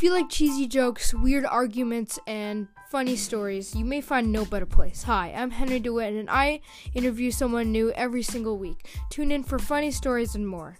If you like cheesy jokes, weird arguments, and funny stories, you may find no better place. Hi, I'm Henry DeWitt, and I interview someone new every single week. Tune in for funny stories and more.